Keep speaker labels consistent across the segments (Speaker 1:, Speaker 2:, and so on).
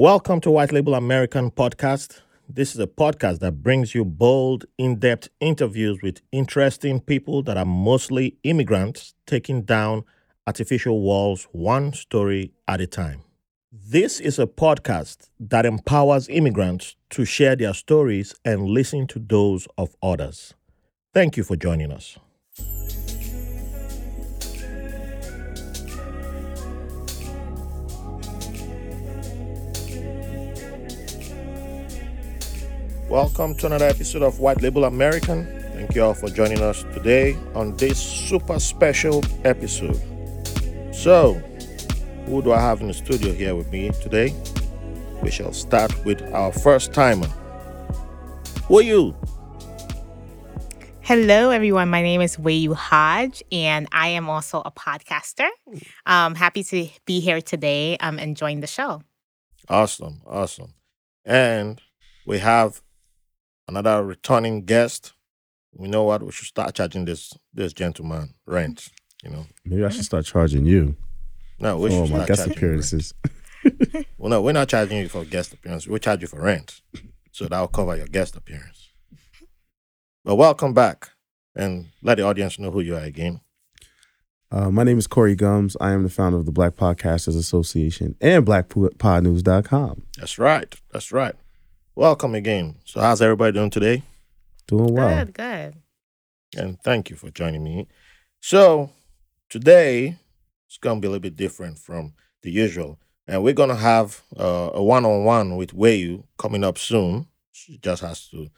Speaker 1: Welcome to White Label American Podcast. This is a podcast that brings you bold, in depth interviews with interesting people that are mostly immigrants taking down artificial walls one story at a time. This is a podcast that empowers immigrants to share their stories and listen to those of others. Thank you for joining us. Welcome to another episode of White Label American. Thank you all for joining us today on this super special episode. So, who do I have in the studio here with me today? We shall start with our first timer. Who are you?
Speaker 2: Hello, everyone. My name is Weyu Hodge, and I am also a podcaster. Um, happy to be here today um, and join the show.
Speaker 1: Awesome, awesome. And we have another returning guest. We know what we should start charging this this gentleman rent. You know,
Speaker 3: Maybe I should start charging you
Speaker 1: no, we
Speaker 3: for
Speaker 1: should
Speaker 3: my guest appearances.
Speaker 1: Well, no, we're not charging you for guest appearance. We charge you for rent, so that will cover your guest appearance. But welcome back, and let the audience know who you are again.
Speaker 3: Uh, my name is Corey Gumbs. I am the founder of the Black Podcasters Association and BlackPodNews.com.
Speaker 1: That's right. That's right. Welcome again. So, how's everybody doing today?
Speaker 3: Doing well.
Speaker 2: Good, good.
Speaker 1: and thank you for joining me. So today it's gonna be a little bit different from the usual, and we're gonna have uh, a one-on-one with Weyu coming up soon. She just has to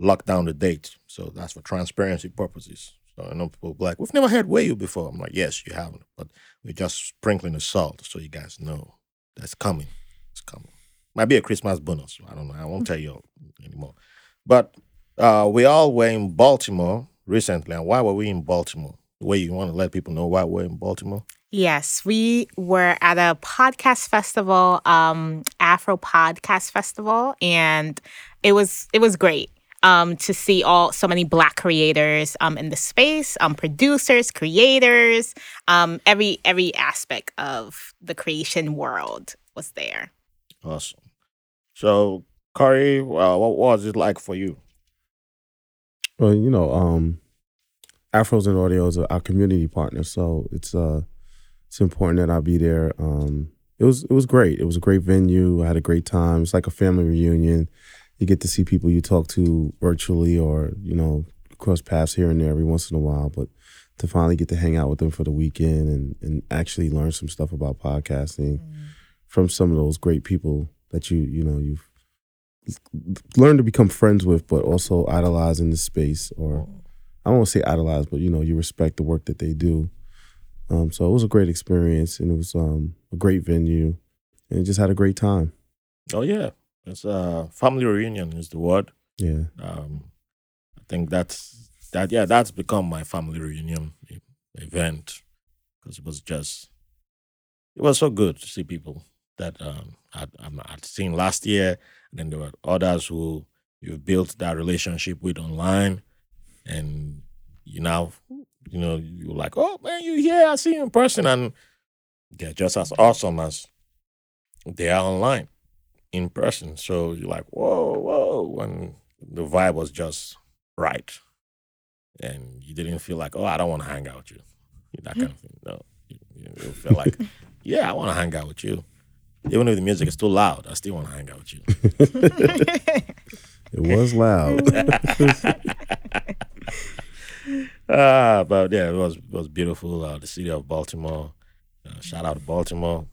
Speaker 1: lock down the date, so that's for transparency purposes. So I know people be like, "We've never had Weyu before." I'm like, "Yes, you haven't, but we're just sprinkling the salt so you guys know that's coming. It's coming. Might be a Christmas bonus. I don't know. I won't tell you anymore, but." Uh, we all were in Baltimore recently. And why were we in Baltimore? Where you want to let people know why we're in Baltimore?
Speaker 2: Yes, we were at a podcast festival, um, Afro Podcast Festival, and it was it was great um, to see all so many Black creators um, in the space, um, producers, creators, um, every every aspect of the creation world was there.
Speaker 1: Awesome. So, Corey, uh, what was it like for you?
Speaker 3: Well, you know, um, Afros and Audio is our community partner, so it's uh, it's important that I be there. Um, it was it was great. It was a great venue. I had a great time. It's like a family reunion. You get to see people you talk to virtually, or you know, cross paths here and there every once in a while. But to finally get to hang out with them for the weekend and and actually learn some stuff about podcasting from some of those great people that you you know you've learned to become friends with, but also idolize in the space, or I don't say idolize, but you know you respect the work that they do. Um, so it was a great experience, and it was um, a great venue, and just had a great time.
Speaker 1: Oh yeah, it's uh, family reunion is the word.
Speaker 3: Yeah,
Speaker 1: Um, I think that's that. Yeah, that's become my family reunion event because it was just it was so good to see people that um, I'd, um, I'd seen last year, and then there were others who you've built that relationship with online, and you now you know you're like, oh man, you here? I see you in person, and they're just as awesome as they are online in person. So you're like, whoa, whoa, and the vibe was just right, and you didn't feel like, oh, I don't want to hang out with you, that kind of thing. No, you, you feel like, yeah, I want to hang out with you. Even if the music is too loud, I still want to hang out with you.
Speaker 3: it was loud.
Speaker 1: ah, but yeah, it was it was beautiful. Uh, the city of Baltimore. Uh, shout out to Baltimore.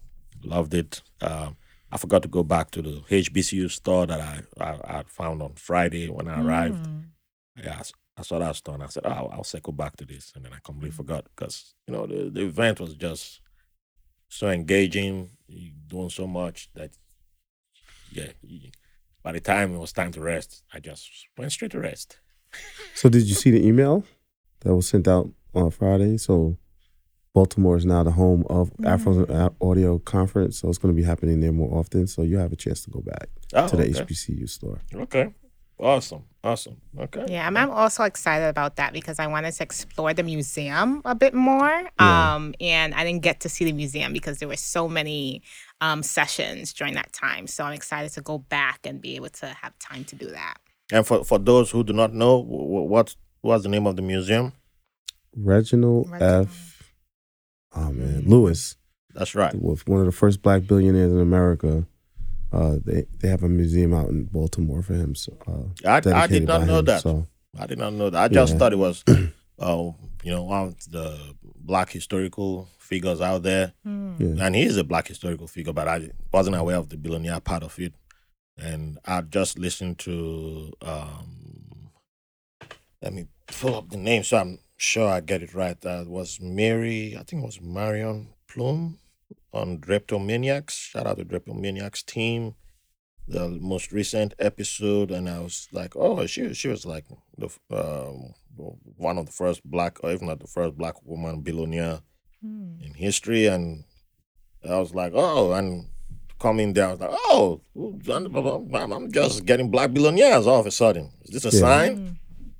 Speaker 1: Loved it. Um, I forgot to go back to the HBCU store that I I, I found on Friday when I arrived.
Speaker 2: Mm.
Speaker 1: Yeah, I I saw that store and I said, oh, I'll, I'll circle back to this, and then I completely forgot because you know the, the event was just so engaging, doing so much that yeah. by the time it was time to rest, I just went straight to rest.
Speaker 3: so did you see the email that was sent out on Friday? So Baltimore is now the home of mm-hmm. Afro Audio Conference, so it's going to be happening there more often. So you have a chance to go back
Speaker 1: Oh,
Speaker 3: to the
Speaker 1: okay.
Speaker 3: HBCU store.
Speaker 1: Okay. Awesome. Awesome. Okay.
Speaker 2: Yeah, I'm, I'm also excited about that because I wanted to explore the museum a bit more.
Speaker 3: Yeah.
Speaker 2: Um, and I didn't get to see the museum because there were so many um, sessions during that time. So I'm excited to go back and be able to have time to do that.
Speaker 1: And for, for those who do not know, wh- what was the name of the museum?
Speaker 3: Reginald,
Speaker 2: Reginald.
Speaker 3: F. Oh man, Lewis
Speaker 1: That's right.
Speaker 3: was one of the first black billionaires in America. Uh, they they have a museum out in Baltimore for him. So uh,
Speaker 1: I, I did not know
Speaker 3: him,
Speaker 1: that.
Speaker 3: So
Speaker 1: I did not know that. I just
Speaker 3: Yeah.
Speaker 1: thought it was, uh, you know, one of the black historical figures out there.
Speaker 3: yeah,
Speaker 1: And he is a black historical figure, but I wasn't aware of the billionaire part of it. And I just listened to, um, let me pull up the name so I'm sure I get it right. That was Mary, I think it was Marion Plume on Dreptomaniacs. Shout out to Dreptomaniacs team. The most recent episode, and I was like, oh, she she was like the um, one of the first black, or if not the first black woman billionaire hmm. in history, and I was like, oh, and coming there, I was like, oh, uh, I'm I'm just getting black billionaires all of a sudden. Is this a
Speaker 3: Yeah.
Speaker 1: sign? Hmm.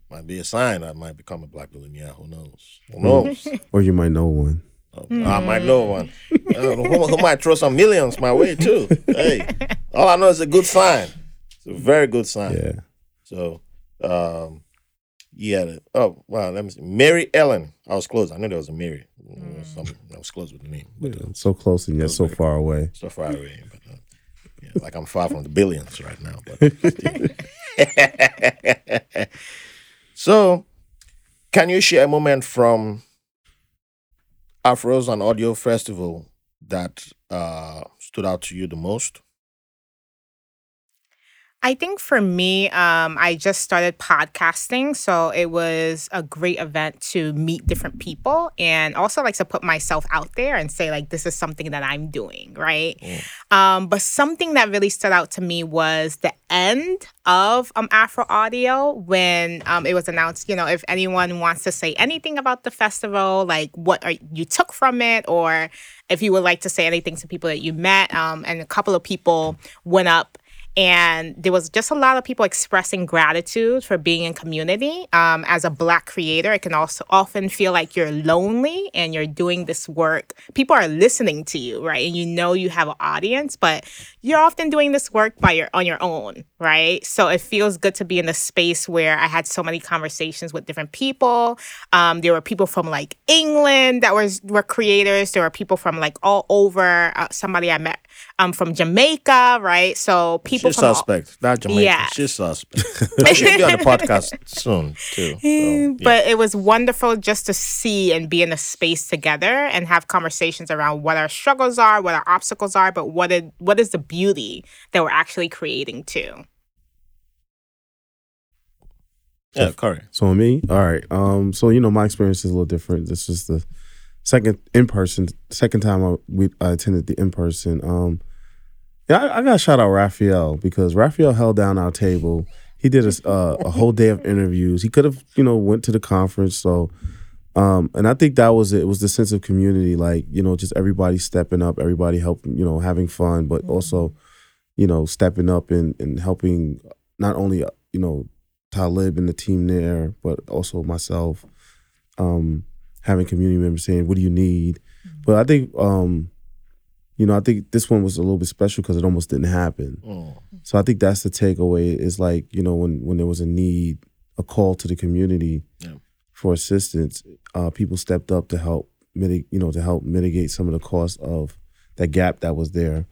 Speaker 1: Might be a sign I might become a black billionaire. Who knows? Who hmm. knows?
Speaker 3: or you might know one.
Speaker 1: Oh, I might know one. Who, who might throw some millions my way too. Hey, all I know is a good sign. It's a very good sign.
Speaker 3: Yeah,
Speaker 1: So, um, yeah. Oh, wow. Let me see. Mary Ellen. I was close. I knew there was a Mary. Was I was close with the name. But, uh,
Speaker 3: so close and yet so far away.
Speaker 1: so far away. But, uh, yeah, like I'm far from the billions right now. But so, can you share a moment from Afros and Audio Festival that uh, stood out to you the most?
Speaker 2: I think for me, um, I just started podcasting, so it was a great event to meet different people and also like to put myself out there and say like this is something that I'm doing, right? Um, but something that really stood out to me was the end of um, Afro Audio when um, it was announced. You know, if anyone wants to say anything about the festival, like what are, you took from it, or if you would like to say anything to people that you met, um, and a couple of people went up and there was just a lot of people expressing gratitude for being in community. Um, as a black creator it can also often feel like you're lonely and you're doing this work. People are listening to you right? And you know you have an audience but you're often doing this work by your on your own right? So it feels good to be in a space where i had so many conversations with different people. Um, there were people from like england that was were creators. There were people from like all over. Uh, somebody i met um, from jamaica right so people
Speaker 1: She's
Speaker 2: from all-
Speaker 1: suspect. That Jamaican.
Speaker 2: Yeah.
Speaker 1: She's suspect. she should be on the podcast soon too. So, yeah.
Speaker 2: but it was wonderful just to see and be in a space together and have conversations around what our struggles are, what our obstacles are, but what it, what is the beauty that we're actually creating too.
Speaker 1: yeah, correct.
Speaker 3: So me, all right. Um, so you know my experience is a little different. This is the second in person, second time I we I attended the in person. Um, yeah, I, I got to shout out Raphael because Raphael held down our table. He did a, uh, a whole day of interviews. He could have you know went to the conference. So, um, and I think that was it. It was the sense of community, like you know, just everybody stepping up, everybody helping, you know, having fun, but also, you know, stepping up and and helping not only uh, you know Talib and the team there, but also myself, um, having community members saying, "What do you need?" But I think, um, you know, I think this one was a little bit special because it almost didn't happen.
Speaker 1: Mm.
Speaker 3: So I think that's the takeaway. Is like you know when when there was a need, a call to the community
Speaker 1: Yeah.
Speaker 3: for assistance, uh, people stepped up to help mitigate, you know, to help mitigate some of the cost of that gap that was there.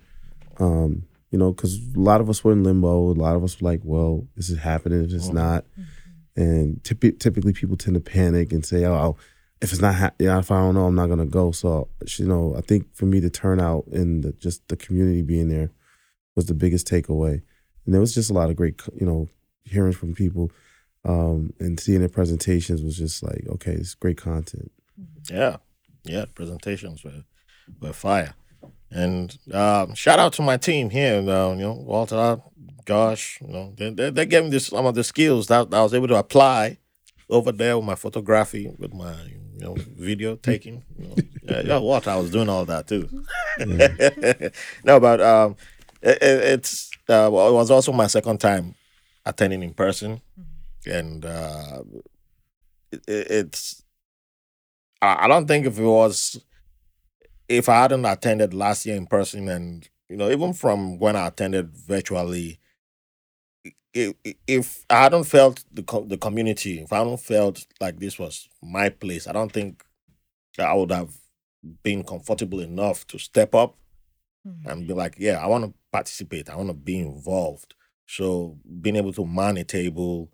Speaker 3: Um, you know, because a lot of us were in limbo. A lot of us were like, "Well, this is happening. If it's
Speaker 1: Mhm.
Speaker 3: not," and typi- typically people tend to panic and say, "Oh, if it's not, ha- yeah, if I don't know, I'm not gonna go." So, you know, I think for me, the turnout and the, just the community being there was the biggest takeaway. And there was just a lot of great, you know, hearing from people um, and seeing their presentations was just like, okay, it's great content.
Speaker 1: Yeah, yeah. Presentations were were fire, and um, shout out to my team here. Uh, you know, Walter, gosh, you know, they they, they gave me this, some of the skills that, that I was able to apply over there with my photography, with my you know video taking. You know, yeah, Walter, I was doing all that too. no, but um, it, it, it's uh, well, it was also my second time attending in person, and uh, it- it's I I don't think if it was if I hadn't attended last year in person and you know, even from when I attended virtually, i- i- if I hadn't felt the co- the community, if I hadn't felt like this was my place, I don't think that I would have been comfortable enough to step up mm-hmm. and be like, yeah, I want to participate. I want to be involved. So being able to man a table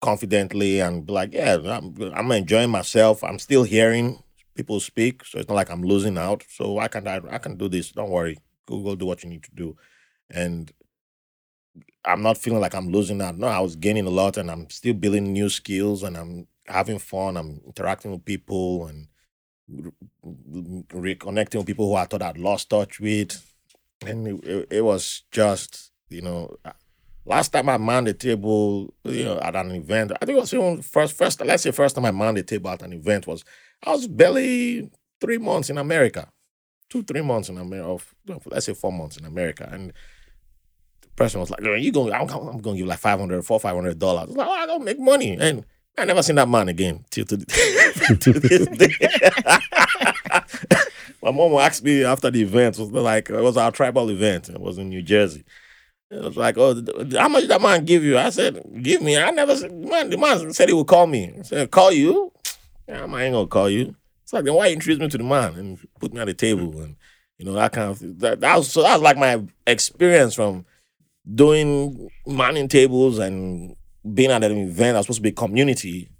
Speaker 1: confidently and be like, yeah, I'm, I'm enjoying myself. I'm still hearing people speak, so it's not like I'm losing out. So I can I, I can do this. Don't worry. Go go do what you need to do, and I'm not feeling like I'm losing out. No, I was gaining a lot, and I'm still building new skills, and I'm having fun. I'm interacting with people and re- reconnecting with people who I thought I'd lost touch with, and it, it, was just you know. Last time I manned the table, you know, at an event, I think it was even first, first, let's say first time I manned the table at an event was I was barely three months in America, two, three months in America, of, let's say four months in America, and person was like, "You going? I'm, I'm going to give like 500 four, five hundred dollars." I was like, "Oh, I don't make money," and I never seen that man again till to, to this day. My mom asked me after the event, was like it was our tribal event. It was in New Jersey. It was like, oh, how much that man give you? I said, give me. I never said, man, the man said he would call me. I said, call you? Yeah, I ain't gonna call you. It's like, then why introduce me to the man and put me at the table? And, you know, that kind of, that, that was, so that was like my experience from doing manning tables and being at an event that's supposed to be community.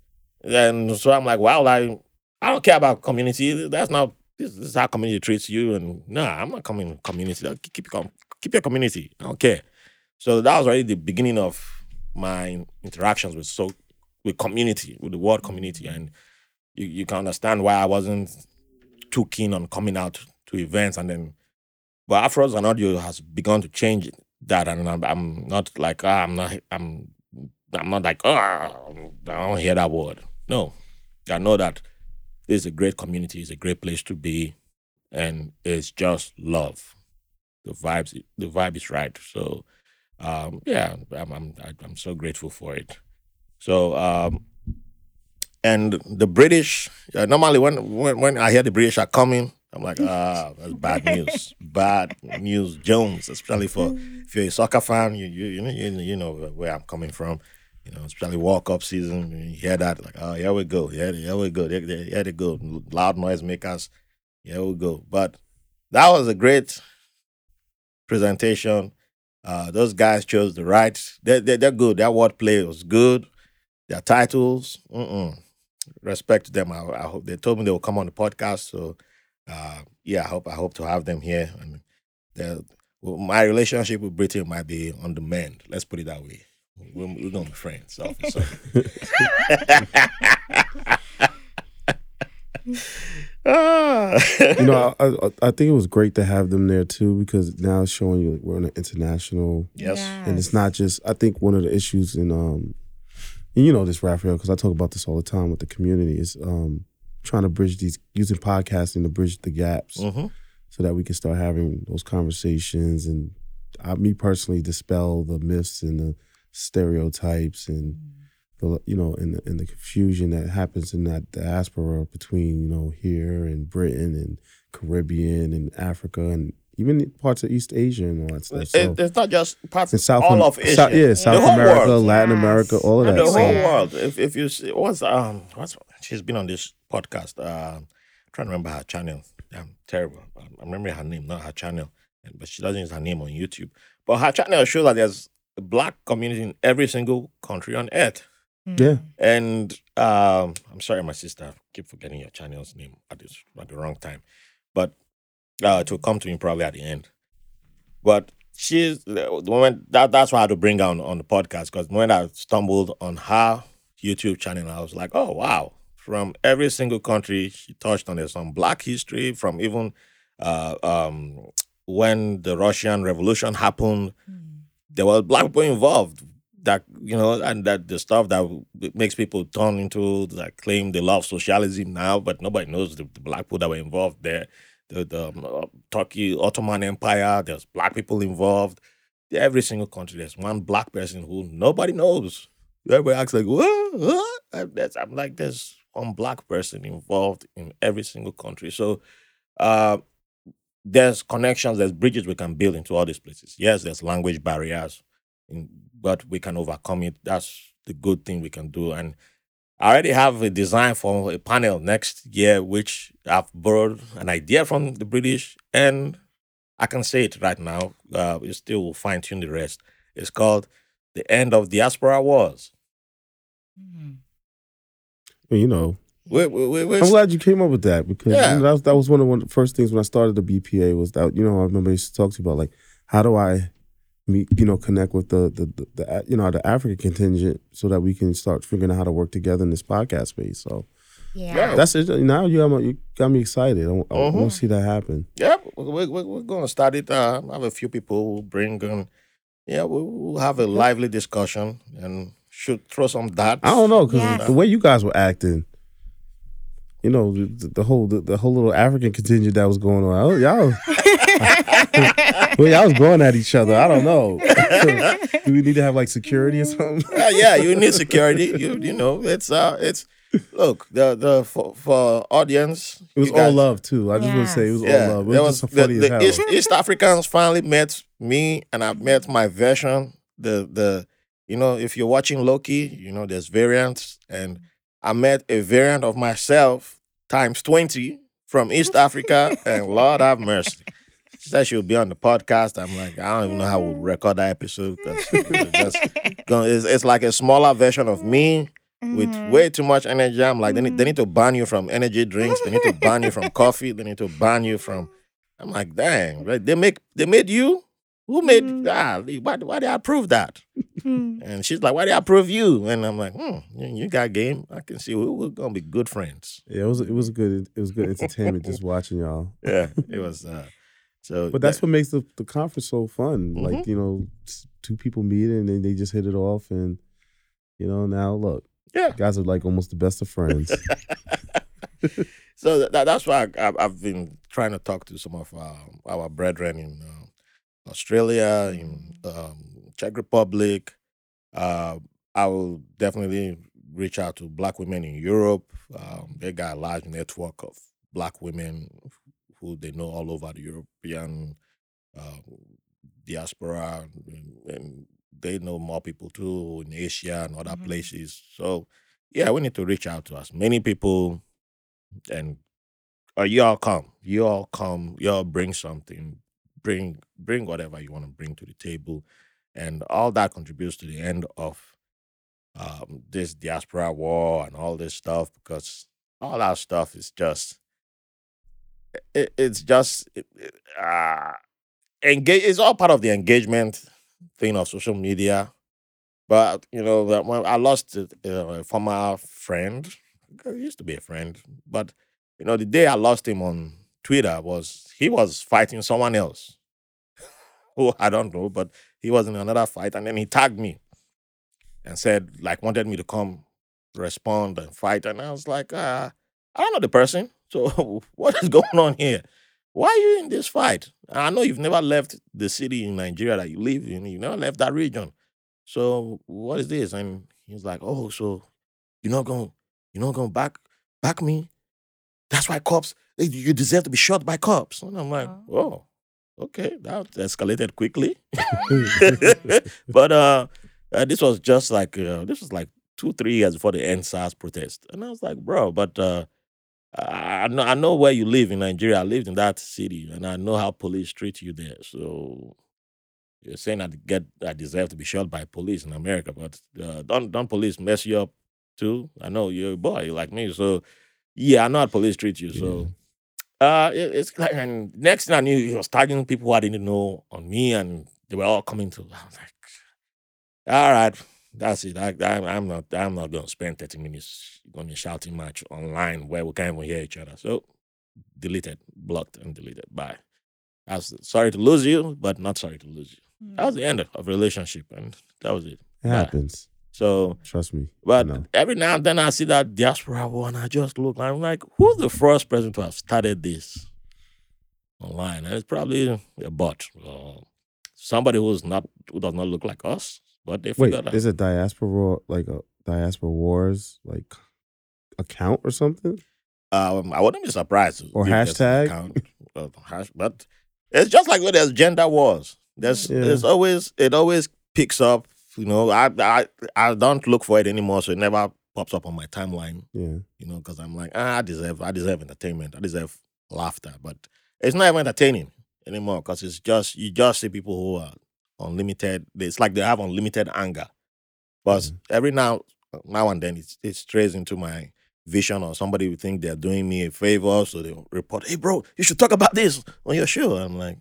Speaker 1: And so I'm like, wow, like, I don't care about community. That's not, this, this is how community treats you. And nah, I'm not coming community. Keep, your keep your community. I don't care. So that was already the beginning of my interactions with so with community, with the word community, and you, you can understand why I wasn't too keen on coming out to events, and then, but Afros and audio has begun to change that, and I'm, I'm not like ah, I'm not I'm I'm not like ah, I don't hear that word. No, I know that is a great community, it's a great place to be, and it's just love. The vibes, the vibe is right. So um, yeah, I'm, I'm I'm so grateful for it. So um, and the British uh, normally when, when when I hear the British are coming, I'm like ah that's bad news, bad news, Jones. Especially for if you're a soccer fan, you you you know you, know where I'm coming from. You know, especially World Cup season, you hear that like oh here we go, here, here we go, here, here they go, loud noise makers, here we go. But that was a great presentation. Uh, those guys chose the right. They, they, they're good. Their wordplay was good. Their titles, mm-mm. respect to them. I, I hope they told me they will come on the podcast. So, uh, yeah, I hope I hope to have them here. And they're- well, my relationship with Britain might be on the mend. Let's put it that way. We're, we're gonna be friends. So, so.
Speaker 3: You know, I, I, I think it was great to have them there too because now it's showing you we're on an international,
Speaker 1: yes.
Speaker 3: and it's not just. I think one of the issues in um, and you know this Raphael because I talk about this all the time with the community is um trying to bridge these using podcasting to bridge the gaps
Speaker 1: hmm
Speaker 3: so that we can start having those conversations and I, me personally dispel the myths and the stereotypes and the you know and the, and the confusion that happens in that diaspora between you know here and Britain and Caribbean and Africa and even parts of East Asia and all that stuff. So,
Speaker 1: It, it's not just parts
Speaker 3: and South
Speaker 1: all
Speaker 3: Am-
Speaker 1: of Asia.
Speaker 3: South- yeah, South America,
Speaker 1: world.
Speaker 3: Latin
Speaker 2: Yes.
Speaker 3: America, all of
Speaker 1: And
Speaker 3: that.
Speaker 1: the whole
Speaker 2: Yeah.
Speaker 1: world. If if you see what's um what's she's been on this podcast. Uh, trying to remember her channel. I'm terrible. I remember her name, not her channel. But she doesn't use her name on YouTube. But her channel shows that there's a black community in every single country on earth.
Speaker 3: Yeah.
Speaker 1: And um, I'm sorry, my sister, I keep forgetting your channel's name at this at the wrong time. But uh, it will come to me probably at the end. But she's the moment that that's why I had to bring her on, on the podcast because when I stumbled on her YouTube channel, I was like, oh wow. From every single country, she touched on. There's some black history from even uh, um, when the Russian Revolution happened, there were black people involved that you know and that the stuff that makes people turn into that claim they love socialism now but nobody knows the, the black people that were involved there. The, the um, uh, turkey ottoman empire there's black people involved. Every single country there's one black person who nobody knows. Everybody acts like what, what? I'm like there's one black person involved in every single country so uh there's connections, there's bridges we can build into all these places. Yes, there's language barriers, but we can overcome it. That's the good thing we can do. And I already have a design for a panel next year, which I've borrowed an idea from the British, and I can say it right now. Uh, we still will fine tune the rest. It's called "The End of Diaspora Wars."
Speaker 2: Mm.
Speaker 3: You know,
Speaker 1: We, we, we, we-
Speaker 3: I'm glad you came up with that because
Speaker 1: Yeah.
Speaker 3: you know, that, was, that was one of one of the first things when I started the BPA was that you know I remember I used to talk to you about like how do I meet you know connect with the the, the, the you know the African contingent so that we can start figuring out how to work together in this podcast space. So
Speaker 2: Yeah.
Speaker 1: Yeah.
Speaker 3: that's it. Now you got me, you got me excited. I, want
Speaker 1: Mhm.
Speaker 3: to see that happen.
Speaker 1: Yeah, we're, we're, we're going to start it. Uh, have a few people who bring in. Yeah, we'll, we'll have a lively discussion and should throw some darts.
Speaker 3: I don't know because
Speaker 2: Yes.
Speaker 3: the way you guys were acting. You know the, the whole the, the whole little African contingent that was going on. Y'all, well, y'all was going at each other. I don't know. Do we need to have like security or something?
Speaker 1: yeah, yeah, you need security. You you know, it's uh, it's look the the for, for audience.
Speaker 3: It was
Speaker 1: you
Speaker 3: all
Speaker 1: guys-
Speaker 3: love too. I just want to say it was
Speaker 1: Yeah,
Speaker 3: all love. It
Speaker 1: there
Speaker 3: was,
Speaker 1: was
Speaker 3: just funny
Speaker 1: the,
Speaker 3: as
Speaker 1: the
Speaker 3: hell.
Speaker 1: East, East Africans finally met me, and I met my version. The the you know, if you're watching Loki, you know, there's variants, and I met a variant of myself times twenty from East Africa, and Lord have mercy. She said she'll be on the podcast. I'm like, I don't even know how we'll record that episode because it's, it's, it's like a smaller version of me with
Speaker 2: Mhm.
Speaker 1: way too much energy. I'm like, they need, they need to ban you from energy drinks. They need to ban you from coffee. They need to ban you from. I'm like, dang, right? They make they made you. Who made
Speaker 2: Mhm.
Speaker 1: ah? Why why did I approve that?
Speaker 2: Mm.
Speaker 1: And she's like, why did I approve you? And I'm like, hmm, you, you got game. I can see we, we're gonna be good friends.
Speaker 3: yeah, it was it was good. It was good entertainment just watching y'all.
Speaker 1: Yeah, it was. uh So,
Speaker 3: But that's
Speaker 1: that-
Speaker 3: what makes the, the conference so fun.
Speaker 1: Mhm.
Speaker 3: Like you know, two people meet and then they just hit it off, and you know now look,
Speaker 1: yeah.
Speaker 3: guys are like almost the best of friends.
Speaker 1: so that, that's why I, I've, I've been trying to talk to some of our, our brethren in uh, Australia, in um, Czech Republic. Uh, I will definitely reach out to Black women in Europe. Um, they got a large network of Black women who they know all over the European uh, diaspora, and, and they know more people too in Asia and other
Speaker 2: Mhm.
Speaker 1: places. So, yeah, we need to reach out to as many people and or you all come you all come you all bring something bring bring whatever you want to bring to the table and all that contributes to the end of um, this diaspora war and all this stuff because all that stuff is just it, it's just it, it, uh, engage it's all part of the engagement thing of social media. But you know that when i lost a, a former friend he used to be a friend but you know, the day I lost him on Twitter was he was fighting someone else. Who I don't know, but he was in another fight, and then he tagged me and said, like, wanted me to come respond and fight. And I was like, uh, I don't know the person. So what is going on here? Why are you in this fight? I know you've never left the city in Nigeria that you live in. You never left that region. So what is this? And he's like, Oh, so you're not going, you're not to back back me? That's why cops, you deserve to be shot by cops. And I'm like,
Speaker 2: Oh.
Speaker 1: oh, okay, that escalated quickly. but uh, uh, this was just like uh, this was like two, three years before the EndSARS protest, and I was like, bro, but uh, I I know I know where you live in Nigeria. I lived in that city, and I know how police treat you there. So you're saying I get I deserve to be shot by police in America, but uh, don't don't police mess you up too? I know you're a boy like me, so yeah, I know how police treat you. So uh, it, it's like, and next thing I knew, he was tagging people who I didn't know on me, and they were all coming to. I was like, all right, that's it. I, I, I'm not. I'm not going to spend 30 minutes on a shouting match online where we can't even hear each other. So deleted, blocked, and deleted. Bye. I was sorry to lose you, but not sorry to lose you. That was the end of a relationship, and that was it.
Speaker 3: It happens.
Speaker 1: So,
Speaker 3: Trust me.
Speaker 1: but
Speaker 3: No.
Speaker 1: every now and then I see that diaspora one, I just look. I'm like, who's the first person to have started this online? And it's probably a bot, or somebody who's not who does not look like us, but they
Speaker 3: Wait,
Speaker 1: figured out.
Speaker 3: is it diaspora like a diaspora wars like account or something?
Speaker 1: Um, I wouldn't be surprised.
Speaker 3: Or
Speaker 1: if there's an
Speaker 3: hashtag?
Speaker 1: account. uh, hash, but it's just like when there's gender wars. There's
Speaker 3: Yeah.
Speaker 1: there's always it always picks up. You know, I I I don't look for it anymore, so it never pops up on my timeline.
Speaker 3: Yeah.
Speaker 1: You know, because I'm like, ah, I deserve I deserve entertainment. I deserve laughter, but it's not even entertaining anymore because it's just you just see people who are unlimited. It's like they have unlimited anger. But
Speaker 3: Mhm.
Speaker 1: every now now and then it, it strays into my vision or somebody would think they're doing me a favor so they'll report hey bro you should talk about this on your show i'm like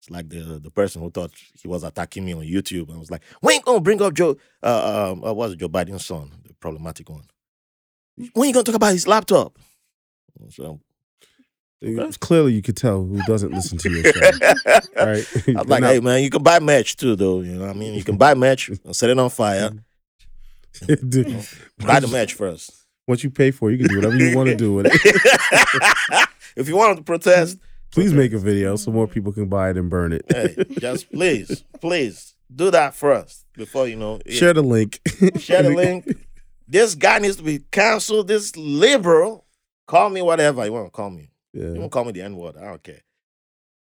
Speaker 1: it's like the the person who thought he was attacking me on youtube and was like when you gonna bring up joe uh, um uh, what's joe biden's son the problematic one when you gonna talk about his laptop so
Speaker 3: It's clearly you could tell who doesn't listen to your show. right?
Speaker 1: i'm like hey man you can buy match too though you know what i mean you can buy match and set it on fire
Speaker 3: Dude,
Speaker 1: buy the match first
Speaker 3: Once you pay for it, you can do whatever you want to do with it.
Speaker 1: if you want to protest
Speaker 3: Please make a video so more people can buy it and burn it.
Speaker 1: hey, just please, please do that first before you know. it-
Speaker 3: Share the link.
Speaker 1: share the link. This guy needs to be canceled. This liberal, call me whatever you want to call me. You
Speaker 3: Yeah.
Speaker 1: want to call me the N word? I don't care.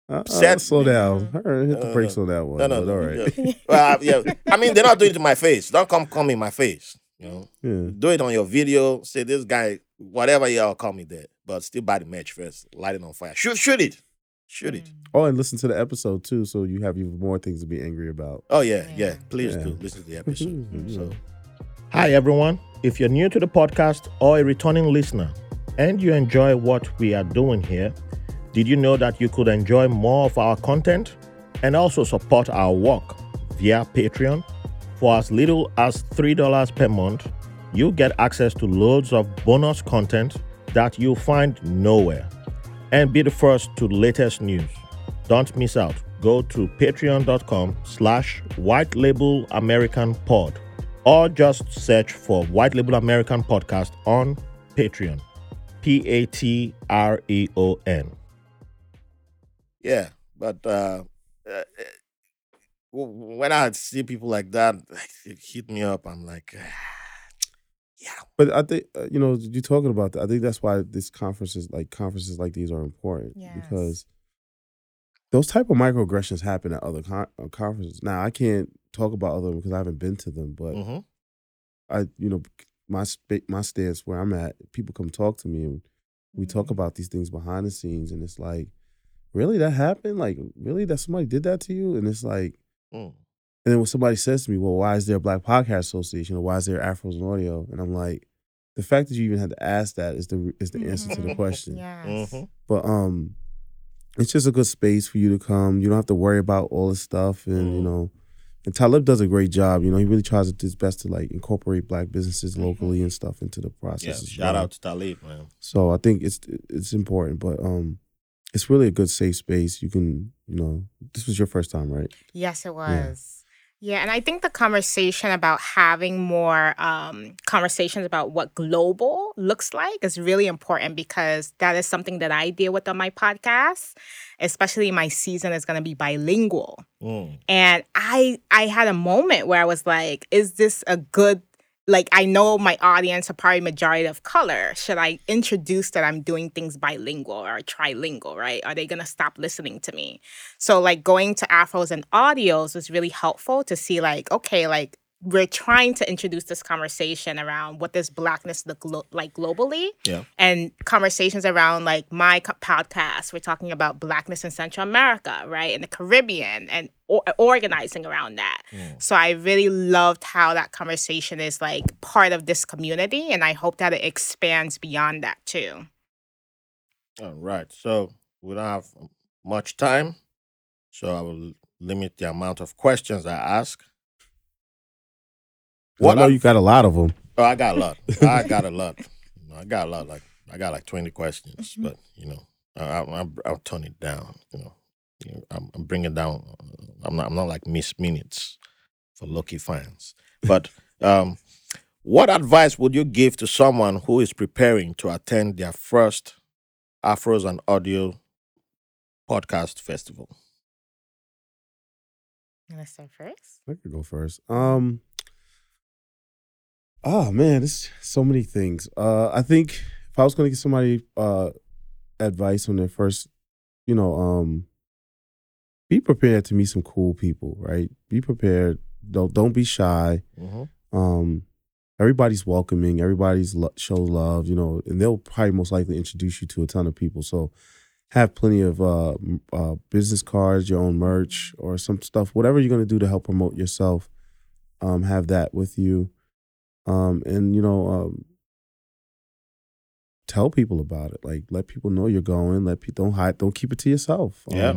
Speaker 3: Uh, uh,
Speaker 1: Set-
Speaker 3: slow down. All right, hit the
Speaker 1: No,
Speaker 3: brakes
Speaker 1: no.
Speaker 3: on that one.
Speaker 1: No, no,
Speaker 3: but
Speaker 1: no.
Speaker 3: all right.
Speaker 1: Yeah. Well, I- yeah. I mean, they're not doing it to my face. Don't come call me in my face. You know,
Speaker 3: Yeah.
Speaker 1: do it on your video. Say this guy, whatever y'all call me that, but still buy the match first. Light it on fire. Shoot, shoot it, shoot it.
Speaker 3: Oh, and listen to the episode too, so you have even more things to be angry about.
Speaker 1: Oh yeah, yeah.
Speaker 2: Yeah.
Speaker 1: Please
Speaker 3: Yeah.
Speaker 1: do listen to the episode. So, hi everyone. If you're new to the podcast or a returning listener, and you enjoy what we are doing here, did you know that you could enjoy more of our content and also support our work via Patreon? For as little as three dollars per month, you get access to loads of bonus content that you'll find nowhere and be the first to the latest news. Don't miss out. Go to patreon.com slash white label American pod or just search for White Label American Podcast on Patreon. P A T R E O N. Yeah, but uh, uh, when I see people like that it hit me up, I'm like, yeah,
Speaker 3: But I think uh, you know you talking about that. I think that's why this conferences like conferences like these are important
Speaker 2: Yes.
Speaker 3: because those type of microaggressions happen at other con- uh, conferences. Now I can't talk about other because I haven't been to them, but
Speaker 1: hmm
Speaker 3: I you know my sp- my stance where I'm at, people come talk to me and we talk about these things behind the scenes, and it's like, really that happened? Like really that somebody did that to you? And it's like.
Speaker 1: Mm.
Speaker 3: And then when somebody says to me, "Well, why is there a Black Podcast Association or why is there Afros and Audio?" and I'm like, the fact that you even had to ask that is the is the answer to the question.
Speaker 2: Yes.
Speaker 1: Mhm.
Speaker 3: But um, it's just a good space for you to come. You don't have to worry about all this stuff, and you
Speaker 1: Mm.
Speaker 3: know, and Talib does a great job. You know, he really tries his best to like incorporate Black businesses locally and stuff into the process.
Speaker 1: Yeah, shout
Speaker 3: well.
Speaker 1: out to Talib, man.
Speaker 3: So I think it's it's important, but um, it's really a good safe space. You can, you know, this was your first time, right?
Speaker 2: Yes, it was. Yeah. And I think the conversation about having more um, conversations about what global looks like is really important because that is something that I deal with on my podcast, especially my season is going to be bilingual.
Speaker 1: Mm.
Speaker 2: And I I had a moment where I was like, is this a good like I know my audience are probably majority of color. Should I introduce that I'm doing things bilingual or trilingual, right? Are they gonna stop listening to me? So like going to afros and audios was really helpful to see like, okay, like we're trying to introduce this conversation around what does blackness look glo- like globally
Speaker 1: Yeah.
Speaker 2: and conversations around like my co- podcast we're talking about blackness in central america right in the caribbean and or- organizing around that
Speaker 1: Mm.
Speaker 2: so i really loved how that conversation is like part of this community and i hope that it expands beyond that too
Speaker 1: All right. So we don't have much time. So I will limit the amount of questions I ask.
Speaker 3: I know
Speaker 1: I-
Speaker 3: you got a lot of them.
Speaker 1: Oh, I got a lot. I got a lot. I got a lot. Like I got like twenty questions, but you know, I, I, I, I'll tone it down. You know, You know, I'm, I'm bringing down. I'm not. I'm not like Miss Minutes for Loki fans. But um, what advice would you give to someone who is preparing to attend their first Afros and Audio podcast festival?
Speaker 2: you want to start first
Speaker 3: I could go first. Um. Oh man, there's so many things. Uh, I think if I was going to give somebody uh advice on their first you know, um, be prepared to meet some cool people, right? Be prepared. Don't don't be shy.
Speaker 1: Mhm.
Speaker 3: Um, everybody's welcoming. Everybody's lo- shows love, you know, and they'll probably most likely introduce you to a ton of people. So have plenty of uh, uh, business cards, your own merch, or some stuff, whatever you're gonna do to help promote yourself. Um, have that with you, um, and you know, um, tell people about it. Like let people know you're going. Let people don't hide. Don't keep it to yourself. Um,
Speaker 1: Yeah.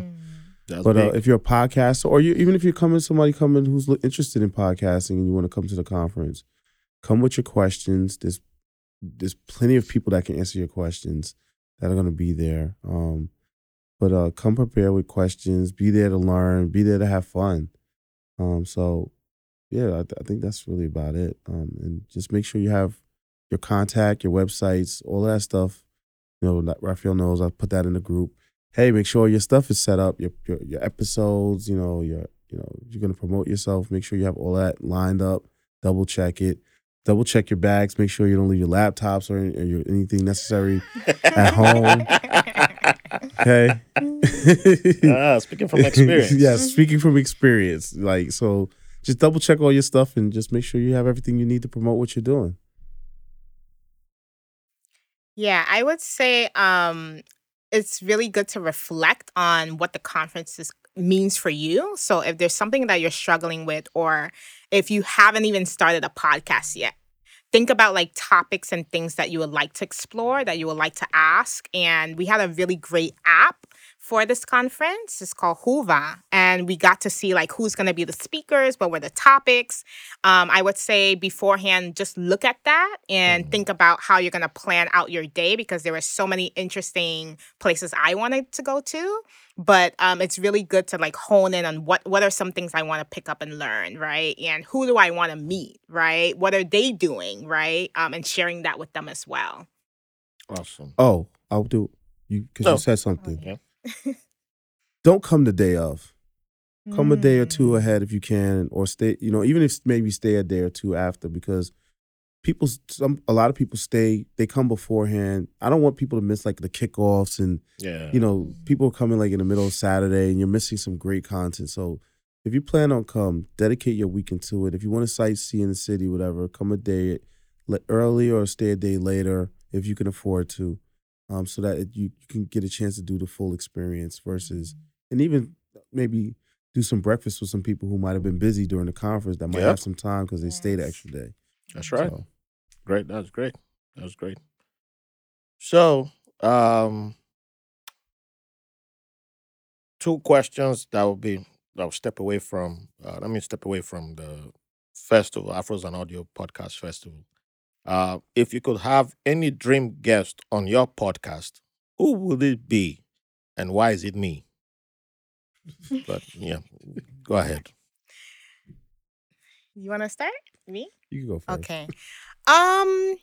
Speaker 1: That's
Speaker 3: but uh, if you're a podcaster, or you even if you're coming, somebody coming who's interested in podcasting and you want to come to the conference, come with your questions. There's there's plenty of people that can answer your questions that are going to be there. Um, but uh, come prepared with questions. Be there to learn. Be there to have fun. Um, so yeah, I, th- I think that's really about it. Um, and just make sure you have your contact, your websites, all that stuff. You know, like Raphael knows. I put that in the group hey, make sure your stuff is set up, your your, your episodes, you know, your you know you're gonna promote yourself, make sure you have all that lined up, double check it, double check your bags, make sure you don't leave your laptops or, or your, anything necessary at home. Okay.
Speaker 1: ah, speaking from experience.
Speaker 3: yeah, speaking from experience. Like so just double check all your stuff and just make sure you have everything you need to promote what you're doing.
Speaker 2: Yeah, I would say um, it's really good to reflect on what the conference is, means for you. So if there's something that you're struggling with, or if you haven't even started a podcast yet, think about like topics and things that you would like to explore, that you would like to ask. And we had a really great app for this conference. It's called Whova. And we got to see like who's going to be the speakers, what were the topics. Um, I would say beforehand, just look at that and
Speaker 1: Mhm.
Speaker 2: think about how you're going to plan out your day because there were so many interesting places I wanted to go to. But um, it's really good to like hone in on what what are some things I want to pick up and learn, right? And who do I want to meet, right? What are they doing, right? Um, and sharing that with them as well.
Speaker 1: Awesome.
Speaker 3: Oh, I'll do you because
Speaker 1: No.
Speaker 3: you said something.
Speaker 1: Yeah.
Speaker 3: Don't come the day of. come a day or two
Speaker 2: Mm.
Speaker 3: ahead if you can or stay you know even if maybe stay a day or two after because people some a lot of people stay they come beforehand i don't want people to miss like the kickoffs and
Speaker 1: Yeah.
Speaker 3: you know people are coming like in the middle of saturday and you're missing some great content so if you plan on come dedicate your weekend to it if you want to sightsee in the city whatever come a day le- early or stay a day later if you can afford to um, so that it, you, you can get a chance to do the full experience versus and even maybe do some breakfast with some people who might have been busy during the conference that might
Speaker 1: Yep.
Speaker 3: have some time because they stayed the extra day.
Speaker 1: That's right.
Speaker 3: So,
Speaker 1: Great. That's great. That was great. So, um, two questions that will be that will step away from. Uh, let me step away from the festival, Afros and Audio Podcast Festival. Uh, if you could have any dream guest on your podcast, who would it be, and why is it me? But yeah, go ahead.
Speaker 2: You want to start? Me?
Speaker 3: you can go first.
Speaker 2: Okay. Um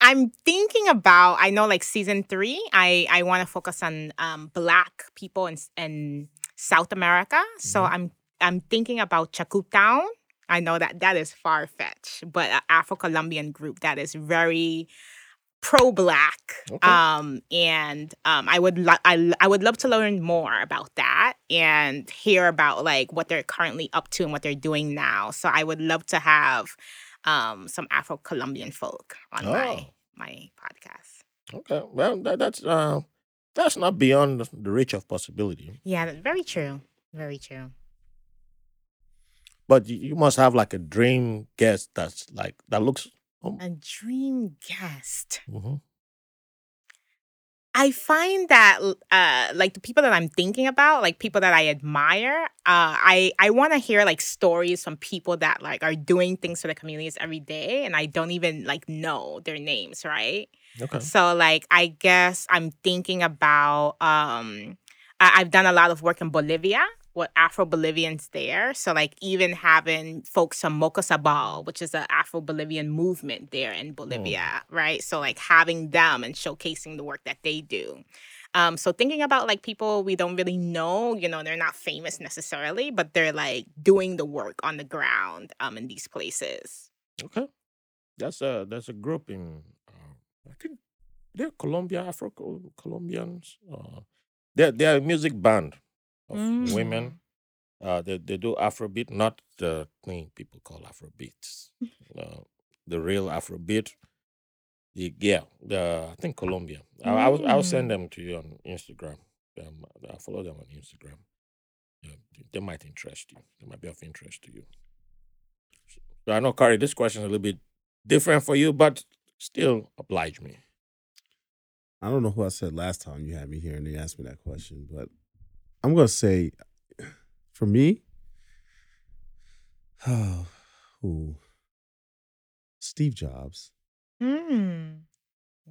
Speaker 2: I'm thinking about I know like season 3 I I want to focus on um black people in in South America. So
Speaker 1: Mhm.
Speaker 2: I'm I'm thinking about ChocQuibTown. I know that that is far fetched, but an Afro-Colombian group that is very pro-black.
Speaker 1: Okay.
Speaker 2: Um and um I would lo- I I would love to learn more about that and hear about like what they're currently up to and what they're doing now. So I would love to have um some Afro-Colombian folk on
Speaker 1: Oh.
Speaker 2: my my podcast.
Speaker 1: Okay. Well, that, that's uh, that's not beyond the reach of possibility.
Speaker 2: Yeah, very true. Very true.
Speaker 1: But you, you must have like a dream guest that's like that looks. Um,
Speaker 2: A dream guest.
Speaker 1: mhm.
Speaker 2: I find that uh like the people that I'm thinking about, like people that I admire, uh I I want to hear like stories from people that like are doing things for the communities every day and I don't even like know their names, right?
Speaker 1: Okay.
Speaker 2: So like I guess I'm thinking about um I- I've done a lot of work in Bolivia with Afro Bolivians there. So like even having folks from Mocusabol, which is an Afro Bolivian movement there in Bolivia, right? So like having them and showcasing the work that they do. Um, so thinking about like people we don't really know, you know, they're not famous necessarily, but they're like doing the work on the ground um in these places.
Speaker 1: Okay. That's a that's a group in uh, I think they're Colombia, Afro Colombians. Uh, they're they're a music band of
Speaker 2: Mm.
Speaker 1: women. Uh, they they do Afrobeat, not the thing people call Afrobeats. uh, the real Afrobeat. The, yeah, the I think Colombia. I, I will I'll send
Speaker 2: Mm.
Speaker 1: them to you on Instagram. Um, I follow them on Instagram. Yeah, they- they might interest you. They might be of interest to you. So I know, Kari, this question is a little bit different for you, but still oblige me.
Speaker 3: I don't know who I said last time you had me here and they asked me that question, but I'm gonna say, for me, oh, who? Steve Jobs.
Speaker 2: Mm.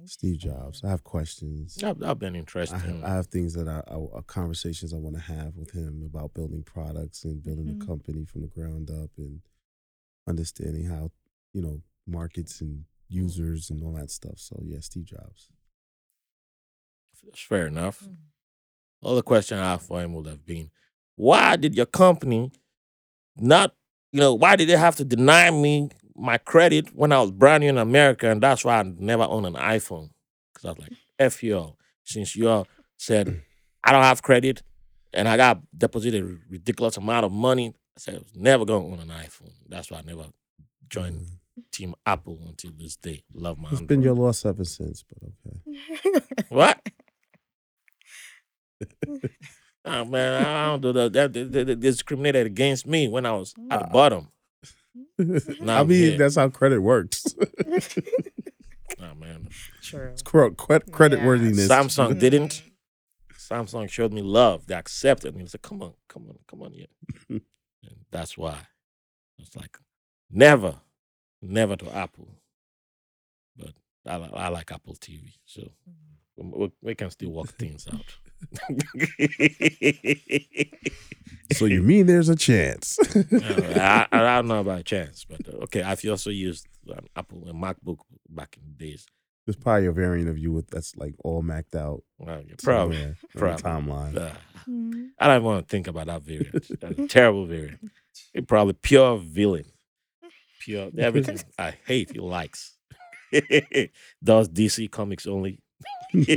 Speaker 3: Steve Jobs. I have questions.
Speaker 1: I've been
Speaker 3: I have, I have things that I, I uh, conversations I want to have with him about building products and building
Speaker 2: Mhm.
Speaker 3: a company from the ground up and understanding how you know markets and users and all that stuff. So yeah, Steve Jobs.
Speaker 1: That's fair enough.
Speaker 2: Mm.
Speaker 1: All the question I have for him would have been, why did your company not, you know, why did they have to deny me my credit when I was brand new in America, and that's why I never owned an iPhone? Because I was like, F you all, since you all said I don't have credit and I got deposited a ridiculous amount of money, I said I was never gonna own an iPhone. That's why I never joined
Speaker 3: Mm.
Speaker 1: Team Apple until this day. Love my
Speaker 3: It's been your loss ever since, but okay.
Speaker 1: What? oh man, I don't do that. That, that, that- that discriminated against me when I was at the bottom. Now
Speaker 3: I mean,
Speaker 1: here.
Speaker 3: that's how credit works.
Speaker 1: Oh man,
Speaker 2: True.
Speaker 3: it's cre- cre- credit
Speaker 2: Yeah.
Speaker 3: worthiness.
Speaker 1: Samsung didn't. Samsung showed me love. They accepted me. They said, "Come on, come on, come on here." and that's why it's like never, never to Apple. But I, li- I like Apple TV, so we, we- we can still work things out.
Speaker 3: So you mean there's a chance?
Speaker 1: I, I, I don't know about chance, but uh, okay. I've also used an Apple and MacBook back in the days.
Speaker 3: There's probably a variant of you with that's like all macked out.
Speaker 1: Well, yeah, probably.
Speaker 3: the
Speaker 1: probably.
Speaker 3: timeline.
Speaker 1: Uh. I don't want to think about that variant. That's a terrible variant. He probably pure villain. Pure everything I hate. He likes. Does DC comics only?
Speaker 3: Mac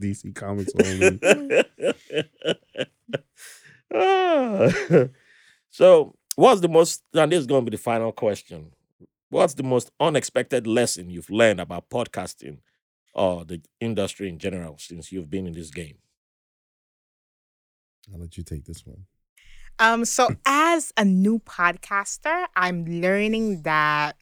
Speaker 3: DC Comics only.
Speaker 1: So, what's the most? And this is going to be the final question. What's the most unexpected lesson you've learned about podcasting or the industry in general since you've been in this game?
Speaker 3: I'll let you take this one.
Speaker 2: Um, so as a new podcaster, I'm learning that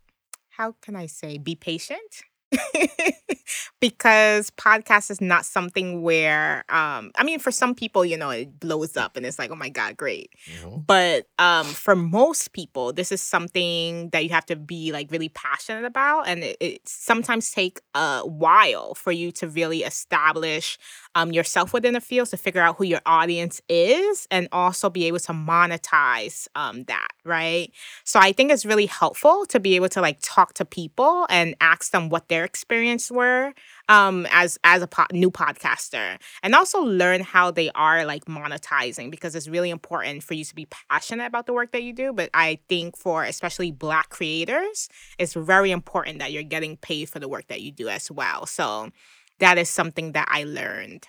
Speaker 2: how can I say be patient? because podcast is not something where um I mean for some people, you know, it blows up and it's like, oh my God, great.
Speaker 1: Mhm.
Speaker 2: But um, for most people, this is something that you have to be like really passionate about, and it, it sometimes take a while for you to really establish um, yourself within the field to figure out who your audience is, and also be able to monetize um, that, right? So I think it's really helpful to be able to like talk to people and ask them what their experience were um, as as a po- new podcaster and also learn how they are like monetizing because it's really important for you to be passionate about the work that you do but i think for especially black creators it's very important that you're getting paid for the work that you do as well so that is something that i learned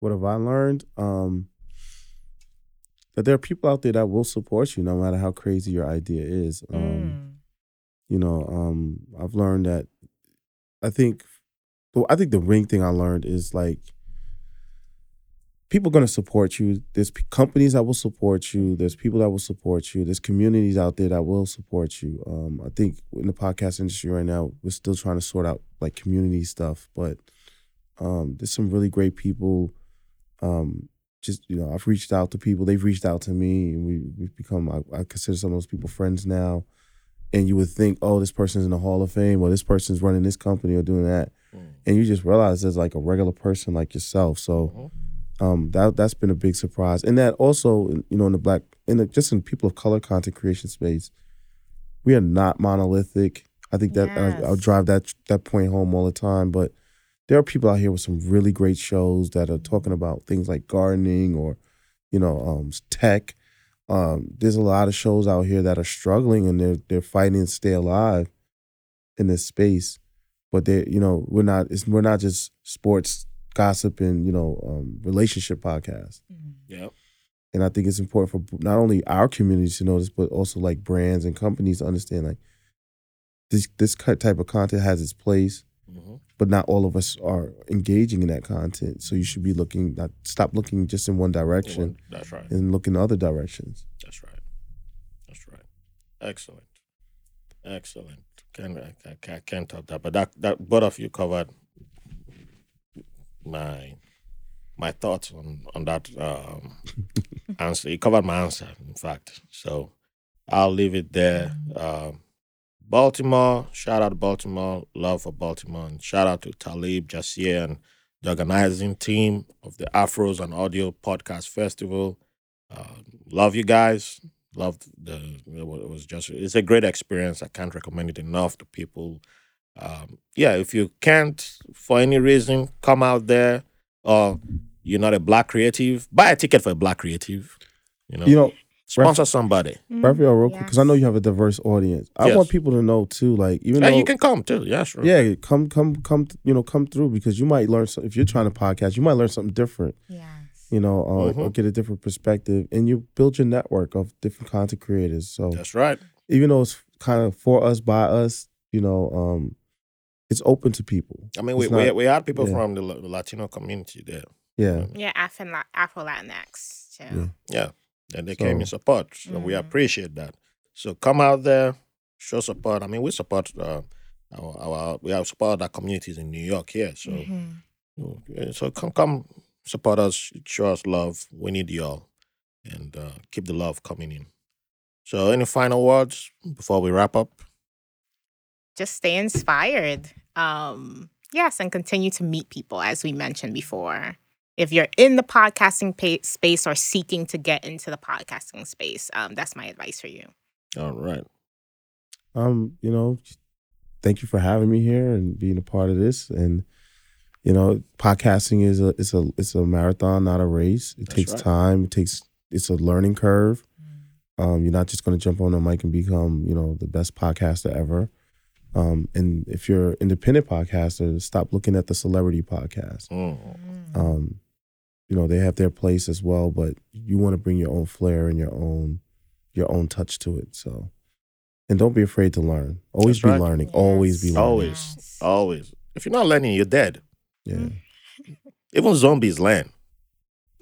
Speaker 3: What have I learned? Um, that there are people out there that will support you no matter how crazy your idea is. Um,
Speaker 2: Mm.
Speaker 3: You know, um, I've learned that. I think, I think the ring thing I learned is like people are going to support you. There's companies that will support you. There's people that will support you. There's communities out there that will support you. Um, I think in the podcast industry right now, we're still trying to sort out like community stuff, but um, there's some really great people. Um, just you know, I've reached out to people. They've reached out to me, and we we've become. I, I consider some of those people friends now. And you would think, oh, this person's in the Hall of Fame, or this person's running this company, or doing that,
Speaker 1: Mm.
Speaker 3: and you just realize there's like a regular person like yourself. So
Speaker 1: Mhm.
Speaker 3: um, that that's been a big surprise, and that also, you know, in the black, in the just in people of color content creation space, we are not monolithic. I think that I, I'll drive that that point home all the time. But there are people out here with some really great shows that are talking about things like gardening or, you know, um, tech. Um, there's a lot of shows out here that are struggling and they're they're fighting to stay alive in this space. but they, you know, we're not. It's we're not just sports gossip and you know um, relationship podcast.
Speaker 1: Yeah.
Speaker 3: And I think it's important for not only our community to know this, but also like brands and companies to understand like this this type of content has its place,
Speaker 1: hmm
Speaker 3: but not all of us are engaging in that content. So you should be looking not stop looking just in one direction
Speaker 1: That's right.
Speaker 3: and look in other directions.
Speaker 1: That's right. That's right. Excellent. Excellent. Can I, I, I can't top that. But that that both of you covered my my thoughts on on that um, answer. You covered my answer, in fact. So I'll leave it there. Um, Baltimore, shout out to Baltimore, love for Baltimore, and shout out to Talib Jasir and the organizing team of the Afros and Audio Podcast Festival. Uh, love you guys. Loved the it was just it's a great experience. I can't recommend it enough to people. Um, yeah, if you can't for any reason come out there, or you're not a black creative, buy a ticket for a black creative. You know,
Speaker 3: You know,
Speaker 1: sponsor somebody.
Speaker 3: Raphael, real quick, because I know you have a diverse audience. I
Speaker 1: Yes.
Speaker 3: want people to know too, like even
Speaker 1: And
Speaker 3: though
Speaker 1: you can come too. Yeah, sure.
Speaker 3: yeah, come come come, you know, come through because you might learn. Some, if you're trying to podcast, you might learn something different.
Speaker 2: Yes.
Speaker 3: you know, uh,
Speaker 1: Mhm.
Speaker 3: or get a different perspective, and you build your network of different content creators. So
Speaker 1: That's right.
Speaker 3: even though it's kind of for us, by us, you know, um, it's open to people.
Speaker 1: I mean, we,
Speaker 3: It's
Speaker 1: we,
Speaker 3: not-
Speaker 1: we had people
Speaker 3: yeah.
Speaker 1: from the La- Latino community there.
Speaker 3: Yeah,
Speaker 2: Yeah, Afro Afro Latinx too.
Speaker 3: Yeah.
Speaker 1: Yeah, and they came in support. So we
Speaker 2: Mhm.
Speaker 1: appreciate that. So come out there, show support. I mean, we support uh, our, our we have support our communities in New York here. So
Speaker 2: Mhm.
Speaker 1: uh, so come come support us, show us love. We need y'all, and uh, keep the love coming in. So any final words before we wrap up?
Speaker 2: Just stay inspired. Um, yes, and continue to meet people as we mentioned before. If you're in the podcasting pa- space or seeking to get into the podcasting space, um, that's my advice for you.
Speaker 1: All right.
Speaker 3: um, you know, thank you for having me here and being a part of this. And you know, podcasting is a it's a it's a marathon, not a race. It
Speaker 1: That's
Speaker 3: takes
Speaker 1: right.
Speaker 3: time. It takes it's a learning curve. Um, you're not just going to jump on the mic and become, you know, the best podcaster ever. Um, and if you're an independent podcaster, stop looking at the celebrity podcast.
Speaker 1: Mm.
Speaker 3: Um, you know, they have their place as well, but you want to bring your own flair and your own your own touch to it. So, and don't be afraid to learn. Always
Speaker 1: That's
Speaker 3: be
Speaker 1: right.
Speaker 3: learning. Always be learning.
Speaker 1: Always,
Speaker 2: Yes.
Speaker 1: always. If you're not learning, you're dead.
Speaker 3: Yeah.
Speaker 1: Even zombies learn.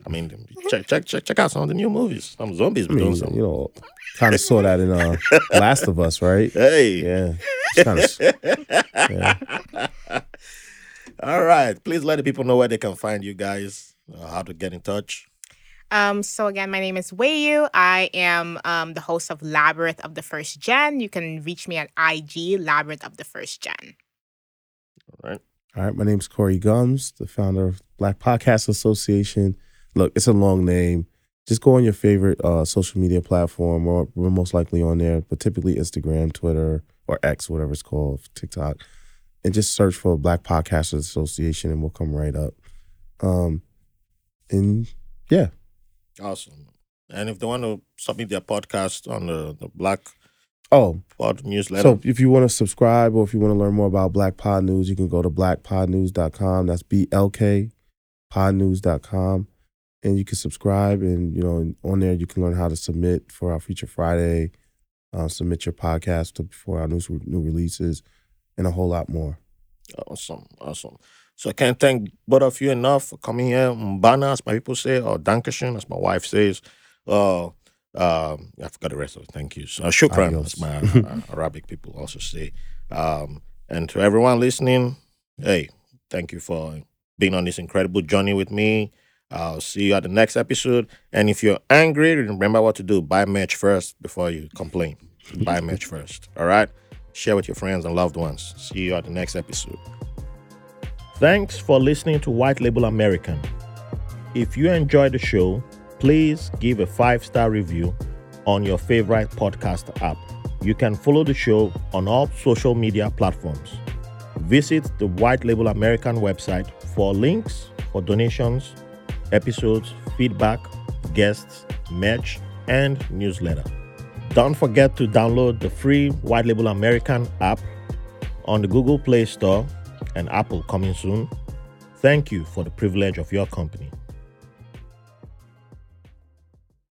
Speaker 1: I mean, check check check check out some of the new movies. Some zombies
Speaker 3: I mean,
Speaker 1: doing
Speaker 3: you know, kind of saw that in uh, Last of Us, right?
Speaker 1: Hey.
Speaker 3: Yeah. Kind of
Speaker 1: All right. Please let the people know where they can find you guys, uh, how to get in touch.
Speaker 2: Um, so again, my name is Weyu. I am um, the host of Labyrinth of the First Gen. You can reach me at IG Labyrinth of the First Gen.
Speaker 1: All right.
Speaker 3: All right, my name is Corey Gumbs, the founder of Black Podcast Association. Look, it's a long name. Just go on your favorite uh, social media platform. We're, we're most likely on there, but typically Instagram, Twitter, or X, whatever it's called, TikTok, and just search for Black Podcasters Association, and we'll come right up. Um, and yeah,
Speaker 1: Awesome. And if they want to submit their podcast on the, the Black
Speaker 3: oh,
Speaker 1: Pod newsletter,
Speaker 3: So if you want to subscribe or if you want to learn more about Black Pod News, you can go to blackpodnews.com. That's B L K podnews.com. And you can subscribe and you know, on there you can learn how to submit for our Feature Friday, uh, submit your podcast to, for our new new releases, and a whole lot more.
Speaker 1: awesome, awesome. So I can't thank both of you enough for coming here. Mbana, as my people say, or Dankeschön, as my wife says. Uh, um, I forgot the rest of it. Thank you. So, shukran,
Speaker 3: Adios.
Speaker 1: as my uh, Arabic people also say. Um, and to everyone listening, hey, thank you for being on this incredible journey with me. I'll see you at the next episode. And if you're angry, remember what to do. Buy merch first before you complain. Buy merch first. All right? Share with your friends and loved ones. See you at the next episode. Thanks for listening to White Label American. If you enjoyed the show, please give a five star review on your favorite podcast app. You can follow the show on all social media platforms. Visit the White Label American website for links for donations, episodes, feedback, guests, merch, and newsletter. Don't forget to download the free White Label American app on the Google Play Store and Apple coming soon, thank you for the privilege of your company.